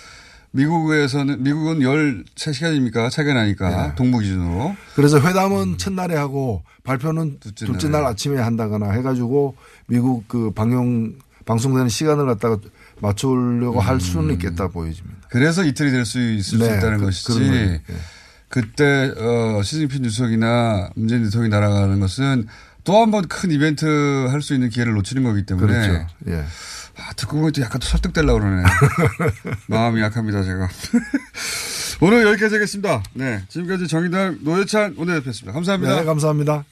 미국에서는 미국은 13시간입니까? 차이가 나니까 네. 동부 기준으로. 그래서 회담은 첫날에 하고 발표는 둘째 둘째. 날 아침에 한다거나 해 가지고 미국 그 방영 방송되는 시간을 갖다가 맞추려고 할 수는 있겠다 보여집니다. 그래서 이틀이 될 수 있을 수 네, 있다는 그- 것이지. 예. 그때 어 시진핑 주석이나 문재인 대통령이 날아가는 것은 또 한 번 큰 이벤트 할 수 있는 기회를 놓치는 거기 때문에 그렇죠. 예. 아, 듣고 보니 또 약간 또 설득되려고 그러네. 마음이 약합니다, 제가. 오늘 여기까지 하겠습니다. 네. 지금까지 정의당 노회찬 원내대표였습니다. 감사합니다. 네, 감사합니다.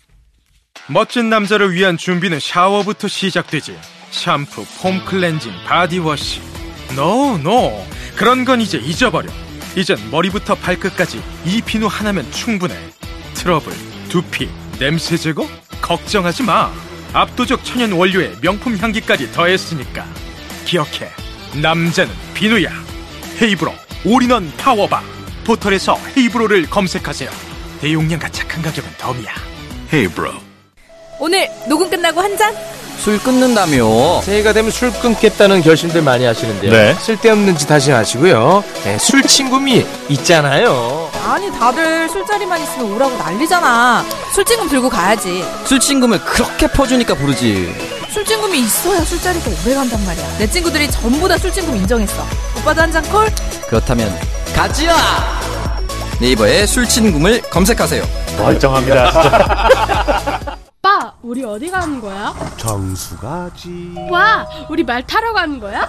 멋진 남자를 위한 준비는 샤워부터 시작되지. 샴푸, 폼 클렌징, 바디워시. No, no. 그런 건 이제 잊어버려. 이젠 머리부터 발끝까지 이 비누 하나면 충분해. 트러블, 두피, 냄새 제거? 걱정하지 마. 압도적 천연 원료에 명품 향기까지 더했으니까. 기억해. 남자는 비누야. 헤이브로 올인원 파워바. 포털에서 헤이브로를 검색하세요. 대용량과 착한 가격은 덤이야. 헤이브로. 오늘 녹음 끝나고 한 잔? 술 끊는다며 새해가 되면 술 끊겠다는 결심들 많이 하시는데요 네. 쓸데없는 짓 하지 마시고요 네, 술 친구미 있잖아요 아니 다들 술자리만 있으면 오라고 난리잖아. 술친금 들고 가야지. 술 친구를 그렇게 퍼주니까 부르지 술친금이 있어야 술자리가 오래 간단 말이야. 내 친구들이 전부 다 술친금 인정했어. 오빠도 한 잔 콜? 그렇다면 가지야 네이버에 술 친구를 검색하세요 멀쩡합니다, 진짜. 오빠, 우리 어디 가는 거야? 정수 가지. 와, 우리 말 타러 가는 거야?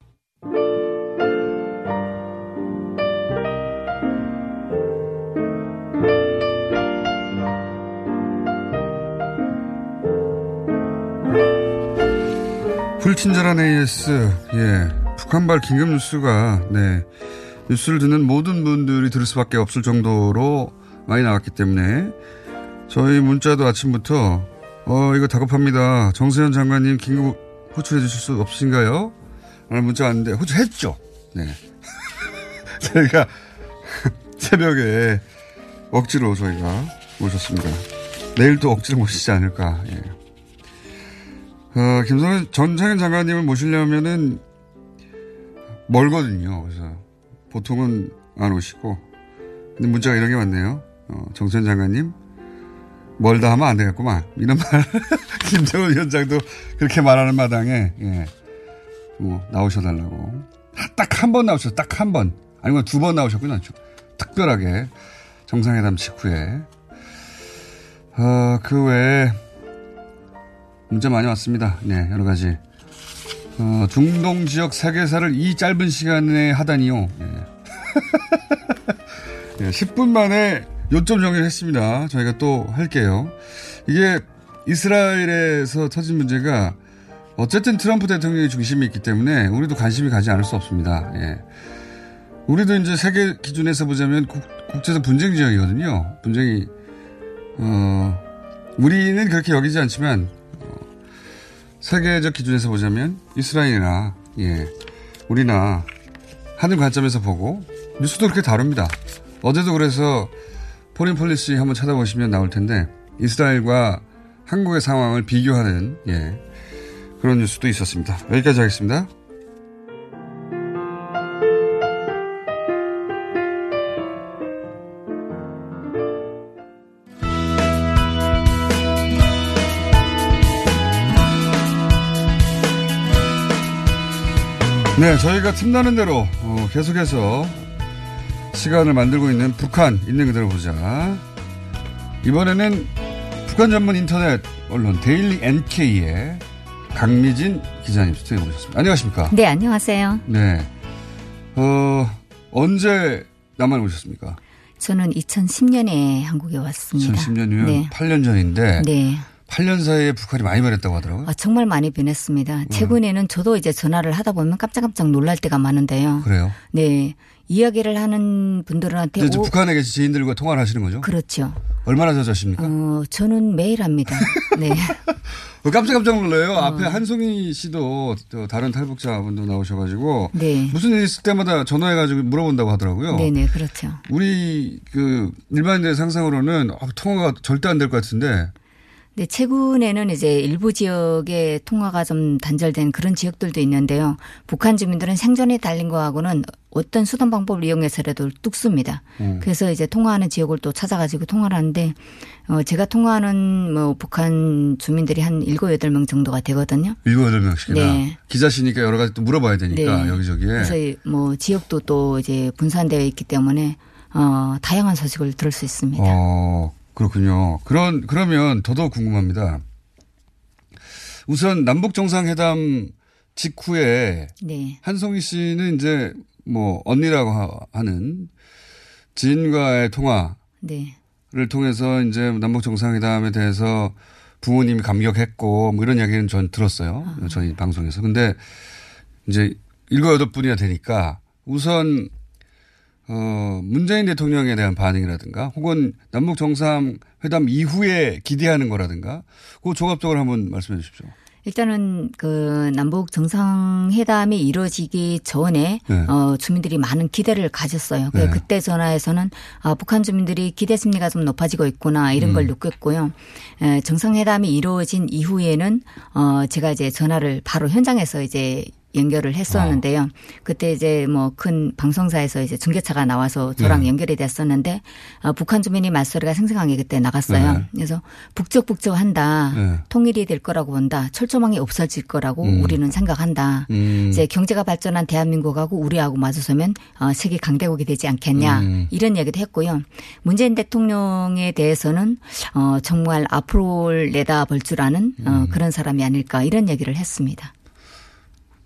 친절한 AS, 예. 북한발 긴급 뉴스가, 네. 뉴스를 듣는 모든 분들이 들을 수밖에 없을 정도로 많이 나왔기 때문에 저희 문자도 아침부터, 어, 이거 다급합니다. 정세현 장관님 긴급 호출해 주실 수 없으신가요? 라는 문자가 왔는데, 호출했죠. 네. 저희가 새벽에 억지로 저희가 모셨습니다. 내일 또 억지로 모시지 않을까, 예. 어, 김성현 전 장관 장관님을 모시려면은 멀거든요. 그래서 보통은 안 오시고. 근데 문자가 이런 게 왔네요. 어, 정선 장관님 멀다 하면 안 되겠구만. 이런 말. 김정은 위원장도 그렇게 말하는 마당에 예. 뭐 나오셔달라고. 딱 한 번 나오셨어. 딱 한 번. 아니면 두 번 나오셨구나. 특별하게 정상회담 직후에. 어, 그 외에 문자 많이 왔습니다. 네, 여러 가지. 어, 중동 지역 세계사를 이 짧은 시간에 하다니요. 네. 네, 10분 만에 요점 정리를 했습니다. 저희가 또 할게요. 이게 이스라엘에서 터진 문제가 어쨌든 트럼프 대통령의 중심이 있기 때문에 우리도 관심이 가지 않을 수 없습니다. 예. 우리도 이제 세계 기준에서 보자면 국, 국제적 분쟁 지역이거든요. 분쟁이, 어, 우리는 그렇게 여기지 않지만 세계적 기준에서 보자면 이스라엘이나 예 우리나 하는 관점에서 보고 뉴스도 그렇게 다릅니다. 어제도 그래서 포린 폴리시 한번 찾아보시면 나올 텐데 이스라엘과 한국의 상황을 비교하는 예 그런 뉴스도 있었습니다. 여기까지 하겠습니다. 네, 저희가 틈나는 대로 어, 계속해서 시간을 만들고 있는 북한 있는 그대로 보자. 이번에는 북한 전문 인터넷 언론 데일리 NK의 강미진 기자님 스튜디오에 모셨습니다. 안녕하십니까? 네, 안녕하세요. 네. 어, 언제 남한에 오셨습니까? 저는 2010년에 한국에 왔습니다. 2010년이면 네. 8년 전인데 네. 8년 사이에 북한이 많이 변했다고 하더라고요. 아, 정말 많이 변했습니다. 최근에는 저도 이제 전화를 하다 보면 깜짝깜짝 놀랄 때가 많은데요. 그래요? 네. 이야기를 하는 분들한테 이제 오- 북한에 계신 지인들과 통화를 하시는 거죠? 그렇죠. 얼마나 자주 하십니까? 어, 저는 매일 합니다. 네. 어, 깜짝깜짝 놀라요. 앞에 한송이 씨도 또 다른 탈북자분도 나오셔가지고 네. 무슨 일 있을 때마다 전화해가지고 물어본다고 하더라고요. 네네, 그렇죠. 우리 그 일반인의 상상으로는 어, 통화가 절대 안 될 것 같은데 네, 최근에는 이제 일부 지역에 통화가 좀 단절된 그런 지역들도 있는데요. 북한 주민들은 생존에 달린 거하고는 어떤 수단 방법을 이용해서라도 뚝습니다. 음. 그래서 이제 통화하는 지역을 또 찾아가지고 통화를 하는데, 어, 제가 통화하는 뭐 북한 주민들이 한 일곱 여덟 명 정도가 되거든요. 일곱 여덟 명씩이나 네. 기자시니까 여러 가지 또 물어봐야 되니까 네. 여기저기에 그래서 이뭐 지역도 또 이제 분산되어 있기 때문에, 어, 다양한 소식을 들을 수 있습니다. 어 그렇군요. 그런 그러면 더더욱 궁금합니다. 우선 남북 정상회담 직후에 네. 한송희 씨는 이제 뭐 언니라고 하- 하는 지인과의 통화를 네. 통해서 이제 남북 정상회담에 대해서 부모님이 감격했고 뭐 이런 이야기는 전 들었어요. 저희 방송에서. 근데 이제 일곱 여덟 분이나 되니까 우선 어 문재인 대통령에 대한 반응이라든가 혹은 남북 정상회담 이후에 기대하는 거라든가 그거 종합적으로 한번 말씀해 주십시오. 일단은 그 남북 정상회담이 이루어지기 전에 네. 어 주민들이 많은 기대를 가졌어요. 그 네. 그때 전화에서는 아 북한 주민들이 기대 심리가 좀 높아지고 있구나 이런 걸 음. 느꼈고요. 에, 정상회담이 이루어진 이후에는 어 제가 이제 전화를 바로 현장에서 이제 연결을 했었는데요. 그때 이제 뭐 큰 방송사에서 이제 중계차가 나와서 저랑 네. 연결이 됐었는데 어, 북한 주민이 말소리가 생생하게 그때 나갔어요. 네. 그래서 북적북적한다. 네. 통일이 될 거라고 본다. 철조망이 없어질 거라고 음. 우리는 생각한다. 음. 이제 경제가 발전한 대한민국하고 우리하고 마주서면 어, 세계 강대국이 되지 않겠냐 음. 이런 얘기도 했고요. 문재인 대통령에 대해서는 어, 정말 앞으로를 내다볼 줄 아는 음. 어, 그런 사람이 아닐까 이런 얘기를 했습니다.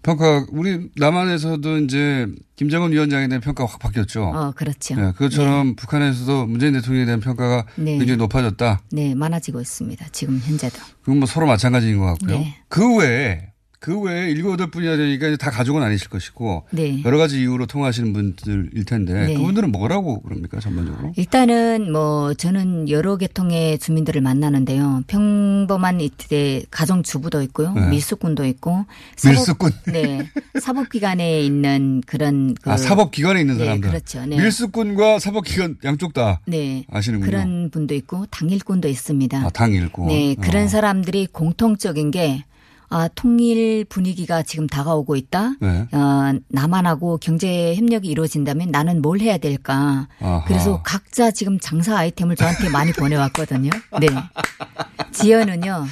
평가 우리 남한에서도 이제 김정은 위원장에 대한 평가가 확 바뀌었죠. 어, 그렇죠. 네, 그것처럼 북한에서도 문재인 대통령에 대한 평가가 네. 굉장히 높아졌다. 네, 많아지고 있습니다. 지금 현재도. 그건 뭐 서로 마찬가지인 것 같고요. 네. 그 외에 그 외에 일곱 여덟 분이야 되니까 다 가족은 아니실 것이고 네. 여러 가지 이유로 통화하시는 분들일 텐데 네. 그분들은 뭐라고 그럽니까 전반적으로? 일단은 뭐 저는 여러 계통의 주민들을 만나는데요. 평범한 이때 가정 주부도 있고요. 네. 밀수꾼도 있고 밀수꾼. 네. 사법기관에 있는 그런 그 아 사법기관에 있는 네, 사람들. 그렇죠. 네. 밀수꾼과 사법기관 양쪽 다 네. 아시는군요. 그런 분도 있고 당일꾼도 있습니다. 아, 당일꾼. 네, 그런 어. 사람들이 공통적인 게 아, 통일 분위기가 지금 다가오고 있다. 네. 어, 남한하고 경제 협력이 이루어진다면 나는 뭘 해야 될까. 아하. 그래서 각자 지금 장사 아이템을 저한테 많이 보내왔거든요. 네. 지연은요.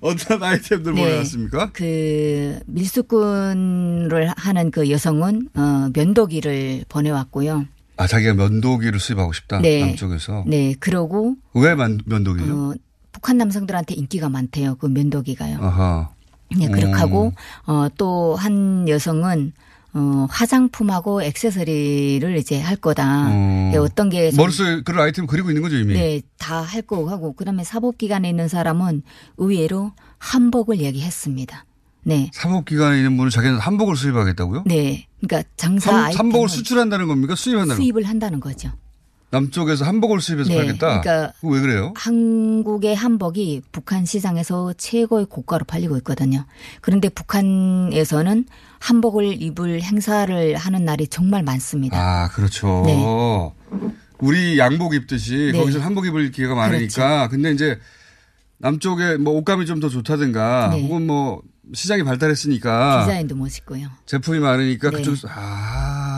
어떤 아이템들 네. 보내왔습니까? 그 밀수꾼을 하는 그 여성은 어, 면도기를 보내왔고요. 아 자기가 면도기를 수입하고 싶다 네. 남쪽에서. 네, 그러고 왜 만- 면도기요? 어, 북한 남성들한테 인기가 많대요. 그 면도기가요. 아하. 네, 그렇게 음. 하고 어, 또 한 여성은 어, 화장품하고 액세서리를 이제 할 거다. 어. 네, 어떤 게 좀- 머릿속에 그런 아이템 그리고 있는 거죠 이미. 네, 다 할 거고 하고 그다음에 사법기관에 있는 사람은 의외로 한복을 얘기했습니다. 네. 사법기관에 있는 분은 자기는 한복을 수입하겠다고요? 네. 그러니까 장사 삼- 아이템을 한복을 수출한다는 겁니까? 수입한다는 겁니까? 수입을 한다는 거죠. 남쪽에서 한복을 수입해서 네, 팔겠다? 그러니까 왜 그래요? 한국의 한복이 북한 시장에서 최고의 고가로 팔리고 있거든요. 그런데 북한에서는 한복을 입을 행사를 하는 날이 정말 많습니다. 아, 그렇죠. 네. 우리 양복 입듯이 네. 거기서 한복 입을 기회가 많으니까. 근데 이제 남쪽에 뭐 옷감이 좀 더 좋다든가 네. 혹은 뭐 시장이 발달했으니까 디자인도 멋있고요. 제품이 많으니까 네. 그쪽에서 아,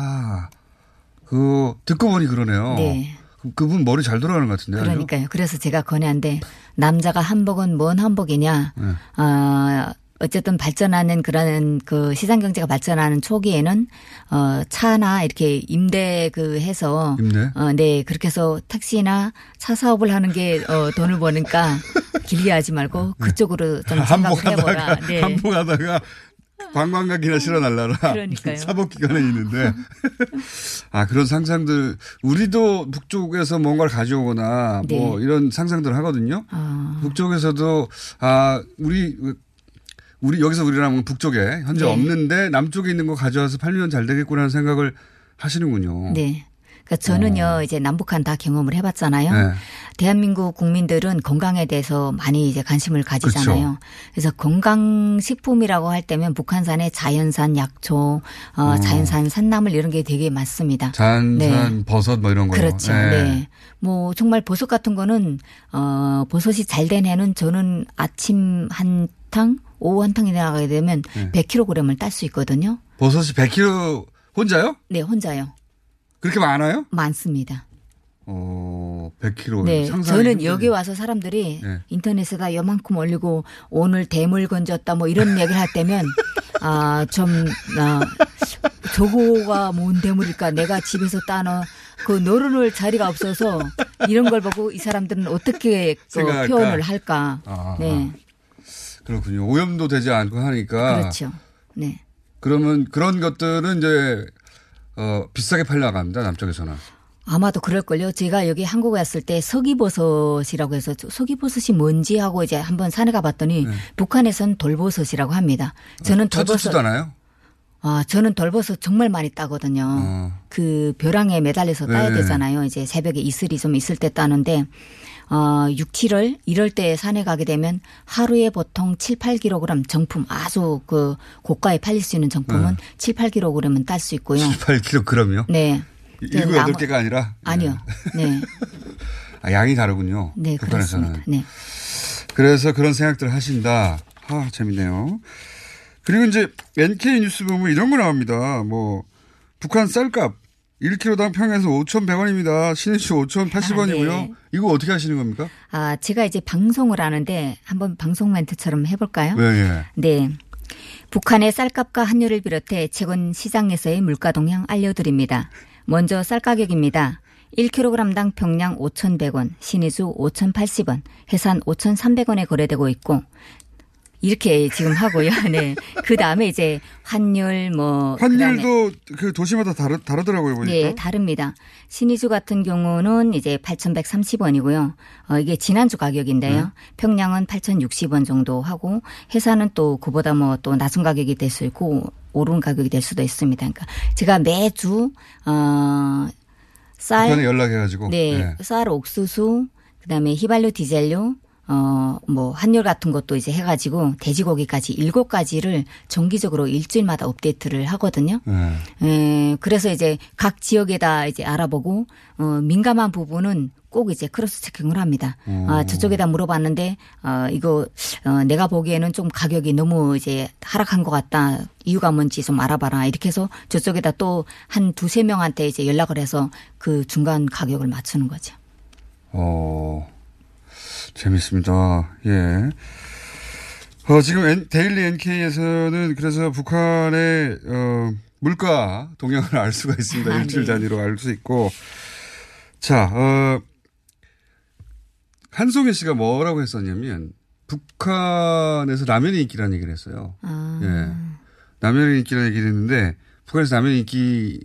그 듣고 보니 그러네요. 네. 그- 그분 머리 잘 돌아가는 것 같은데. 아니요? 그러니까요. 그래서 제가 권해한데 남자가 한복은 뭔 한복이냐? 네. 어, 어쨌든 발전하는 그런 그 시장 경제가 발전하는 초기에는 어 차나 이렇게 임대 그 해서 임대? 어네 그렇게 해서 택시나 차 사업을 하는 게어 돈을 버니까 길게 하지 말고 그쪽으로 좀 생각을 해보라. 한복하다가 네. 한복하다가 관광객이나 실어 날라라. 그러니까요. 사법기관에 있는데 아 그런 상상들 우리도 북쪽에서 뭔가를 가져오거나 뭐 네. 이런 상상들 하거든요. 아. 북쪽에서도 아 우리 우리 여기서 우리랑 북쪽에 현재 네. 없는데 남쪽에 있는 거 가져와서 팔면 잘 되겠구나는 생각을 하시는군요. 네. 그러니까 저는요 이제 남북한 다 경험을 해봤잖아요. 네. 대한민국 국민들은 건강에 대해서 많이 이제 관심을 가지잖아요. 그쵸. 그래서 건강 식품이라고 할 때면 북한산의 자연산 약초, 어, 어. 자연산 산나물 이런 게 되게 많습니다. 잔산 네. 버섯 뭐 이런 거. 그렇죠. 네. 뭐 정말 버섯 같은 거는 어 버섯이 잘 된 해는 저는 아침 한 탕, 오후 한 탕이 나가게 되면 네. 100kg을 딸 수 있거든요. 버섯이 100kg 혼자요? 네, 혼자요. 그렇게 많아요? 많습니다. 어, 100kg. 네, 저는. 여기 와서 사람들이 네. 인터넷에다 요만큼 올리고 오늘 대물 건졌다 뭐 이런 얘기를 할 때면 아, 좀, 아, 저거가 뭔 대물일까 내가 집에서 따는 그 노르는 자리가 없어서 이런 걸 보고 이 사람들은 어떻게 그? 표현을 할까. 아, 네. 그렇군요. 오염도 되지 않고 하니까. 그렇죠. 네. 그러면 그런 것들은 이제 어, 비싸게 팔려갑니다. 남쪽에서는. 아마도 그럴걸요. 제가 여기 한국에 왔을 때 서기버섯이라고 해서 저 서기버섯이 뭔지 하고 이제 한번 산에 가봤더니 북한에선 돌버섯이라고 합니다. 저는 돌버섯. 네. 찾지도 않아요? 아, 저는 돌버섯 정말 많이 따거든요. 그 벼랑에 매달려서 따야 네. 되잖아요. 이제 새벽에 이슬이 좀 있을 때 따는데 어, 6, 7월 이럴 때 산에 가게 되면 하루에 보통 7, 8kg 정품 아주 그 고가에 팔릴 수 있는 정품은 네. 7, 8kg은 딸 수 있고요. 8kg요? 네. 일곱 여덟 개가 아니라 아니요. 네. 아, 양이 다르군요. 네, 북한에서는. 그렇습니다. 네. 그래서 그런 생각들을 하신다. 아, 재밌네요. 그리고 이제 NK 뉴스 보면 이런 거 나옵니다. 뭐 북한 쌀값 1kg당 평에서 5,100원입니다. 신의주 5,080원이고요. 아, 네. 이거 어떻게 하시는 겁니까? 아, 제가 이제 방송을 하는데 한번 방송 멘트처럼 해볼까요? 네, 예. 네. 북한의 쌀값과 환율을 비롯해 최근 시장에서의 물가 동향 알려드립니다. 먼저 쌀 가격입니다. 1kg당 평양 5,100원, 신의주 5,080원, 해산 5,300원에 거래되고 있고 이렇게 지금 하고요. 네. 그 다음에 이제 환율 뭐 그다음에 환율도 그 도시마다 다르, 다르더라고요, 보니까. 네, 다릅니다. 신의주 같은 경우는 이제 8,130원이고요. 어, 이게 지난주 가격인데요. 네. 평양은 8,060원 정도 하고 해산은 또 그보다 뭐 또 낮은 가격이 될 수 있고 오른 가격이 될 수도 있습니다. 그러니까 제가 매주 어, 쌀 연락해가지고. 네, 네. 쌀, 옥수수, 그다음에 휘발유, 디젤유, 어, 뭐, 환율 같은 것도 이제 해가지고 돼지고기까지 일곱 가지를 정기적으로 일주일마다 업데이트를 하거든요. 네. 에, 그래서 이제 각 지역에다 이제 알아보고, 어, 민감한 부분은 꼭 이제 cross checking을 합니다. 아, 저쪽에다 물어봤는데, 어, 이거, 어, 내가 보기에는 좀 가격이 너무 이제 하락한 것 같다. 이유가 뭔지 좀 알아봐라. 이렇게 해서 저쪽에다 또 한 두세 명한테 이제 연락을 해서 그 중간 가격을 맞추는 거죠. 어, 재밌습니다. 예. 어, 지금 N- 데일리 NK에서는 그래서 북한의, 어, 물가 동향을 알 수가 있습니다. 아, 일주일 네. 단위로 알 수 있고. 자, 어, 한송혜 씨가 뭐라고 했었냐면, 북한에서 라면이 인기라는 얘기를 했어요. 아. 예. 라면이 인기라는 얘기를 했는데, 북한에서 라면이 인기,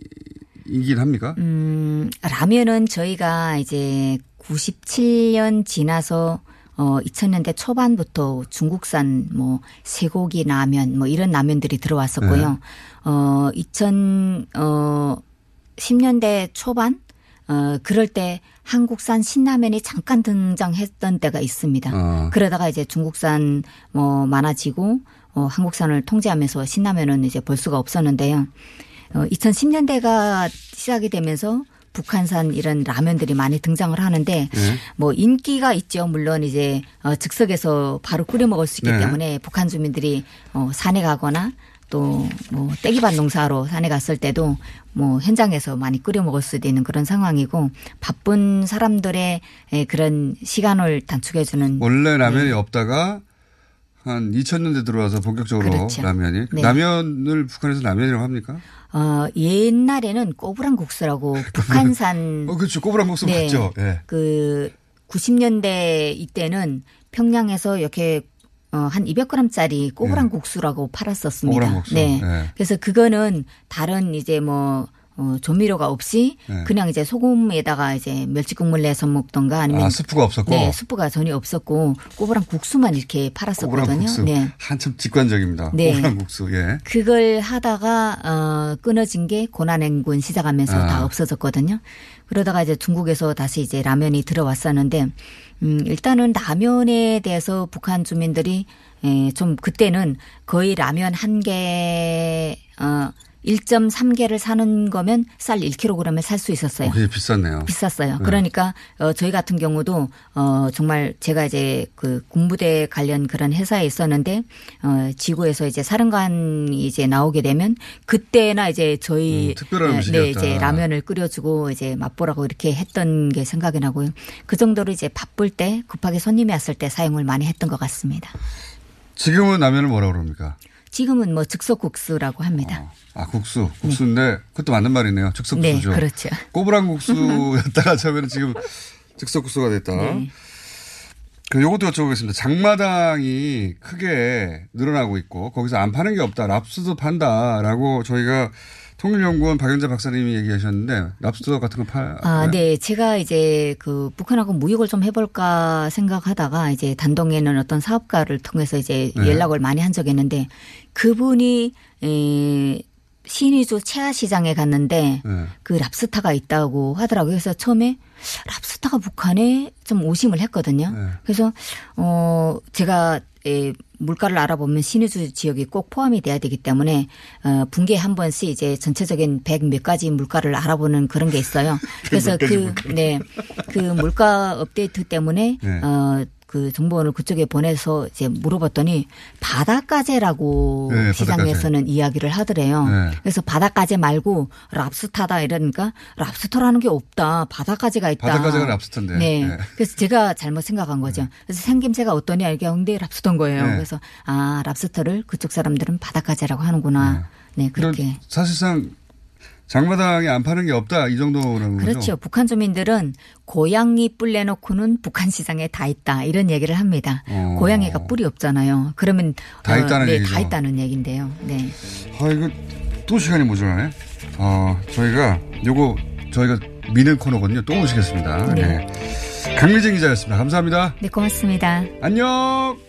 인기는 합니까? 음, 라면은 저희가 이제 97년 지나서 어 2000년대 초반부터 중국산 뭐 쇠고기 라면 뭐 이런 라면들이 들어왔었고요. 네. 어 2000, 어 10년대 초반 어 그럴 때 한국산 신라면이 잠깐 등장했던 때가 있습니다. 어. 그러다가 이제 중국산 뭐 많아지고 어 한국산을 통제하면서 신라면은 이제 볼 수가 없었는데요. 어 2010년대가 시작이 되면서 북한산 이런 라면들이 많이 등장을 하는데 네. 뭐 인기가 있죠. 물론 이제 어 즉석에서 바로 끓여 먹을 수 있기 네. 때문에 북한 주민들이 어 산에 가거나 또뭐 떼기밭 농사로 산에 갔을 때도 뭐 현장에서 많이 끓여 먹을 수도 있는 그런 상황이고 바쁜 사람들의 에, 그런 시간을 단축해 주는 원래 라면이 없다가 한 2000년대 들어와서 본격적으로 그렇죠. 라면이. 네. 라면을 북한에서 라면이라고 합니까? 어 옛날에는 꼬부랑 국수라고 북한산 어, 그렇죠. 꼬부랑 국수 네. 맞죠. 예. 그 90년대 이때는 평양에서 이렇게 어, 한 200g짜리 꼬부랑 국수라고 팔았었습니다. 꼬부랑 국수. 네. 네. 그래서 그거는 다른 이제 뭐 어, 조미료가 없이 네. 그냥 이제 소금에다가 이제 멸치 국물 내서 먹던가 아니면 아, 스프가 없었고? 네, 스프가 전혀 없었고 꼬부랑 국수만 이렇게 팔았었거든요. 국수. 네. 한참 직관적입니다. 네. 꼬부랑 국수. 예. 그걸 하다가 어 끊어진 게 고난행군 시작하면서 아. 다 없어졌거든요. 그러다가 이제 중국에서 다시 이제 라면이 들어왔었는데 음 일단은 라면에 대해서 북한 주민들이 에, 좀 그때는 거의 라면 한 개 어 1.3개를 사는 거면 쌀 1kg을 살 수 있었어요. 어, 그게 비쌌네요. 비쌌어요. 네. 그러니까 어 저희 같은 경우도 어 정말 제가 이제 그 군부대 관련 그런 회사에 있었는데 어 지구에서 이제 사령관이 이제 나오게 되면 그때나 이제 저희 음, 특별한 네, 음식이었다. 네, 이제 라면을 끓여주고 이제 맛보라고 이렇게 했던 게 생각이 나고요. 그 정도로 이제 바쁠 때 급하게 손님이 왔을 때 사용을 많이 했던 것 같습니다. 지금은 라면을 뭐라고 그럽니까? 지금은 뭐 즉석국수라고 합니다. 아, 국수. 국수인데 그것도 맞는 말이네요. 즉석국수죠. 네, 그렇죠. 꼬부랑 국수였다가 처음에는 지금 즉석국수가 됐다. 네. 그 요것도 여쭤보겠습니다. 장마당이 크게 늘어나고 있고 거기서 안 파는 게 없다. 랍스도 판다라고 저희가 통일연구원 박연자 박사님이 얘기하셨는데 랍스터 같은 거 팔. 아, 네. 제가 이제 그 북한하고 무역을 좀 해볼까 생각하다가 이제 단동에는 어떤 사업가를 통해서 이제 네. 연락을 많이 한 적이 있는데 그분이 에, 신의주 체화 시장에 갔는데 네. 그 랍스타가 있다고 하더라고요. 그래서 처음에 랍스타가 북한에 좀 오심을 했거든요. 네. 그래서 어 제가 에, 물가를 알아보면 신의주 지역이 꼭 포함이 돼야 되기 때문에 어 분기에 한 번씩 이제 전체적인 100몇 가지 물가를 알아보는 그런 게 있어요. 그래서 그 물가. 네. 그 물가 업데이트 때문에 네. 어, 그 정보원을 그쪽에 보내서 이제 물어봤더니 바닷가재라고 네, 시장에서는 이야기를 하더래요. 네. 그래서 바닷가재 말고 랍스타다 이러니까 랍스터라는 게 없다. 바닷가재가 있다. 바닷가재가 랍스터인데. 네. 네. 그래서 제가 잘못 생각한 거죠. 그래서 생김새가 어떠냐 이게 근데 랍스터인 거예요. 네. 그래서 아 랍스터를 그쪽 사람들은 바닷가재라고 하는구나. 네, 그렇게. 사실상 장마당에 안 파는 게 없다 이 정도라는 거죠. 그렇죠. 북한 주민들은 고양이 뿔 내놓고는 북한 시장에 다 있다 이런 얘기를 합니다. 어. 고양이가 뿔이 없잖아요. 그러면 다 있다는 네, 얘기죠. 다 있다는 얘긴데요. 네. 아 이거 또 시간이 모자라네. 어 저희가 요거 저희가 미는 코너거든요. 또 오시겠습니다. 네. 강미정 기자였습니다. 감사합니다. 네, 고맙습니다. 안녕.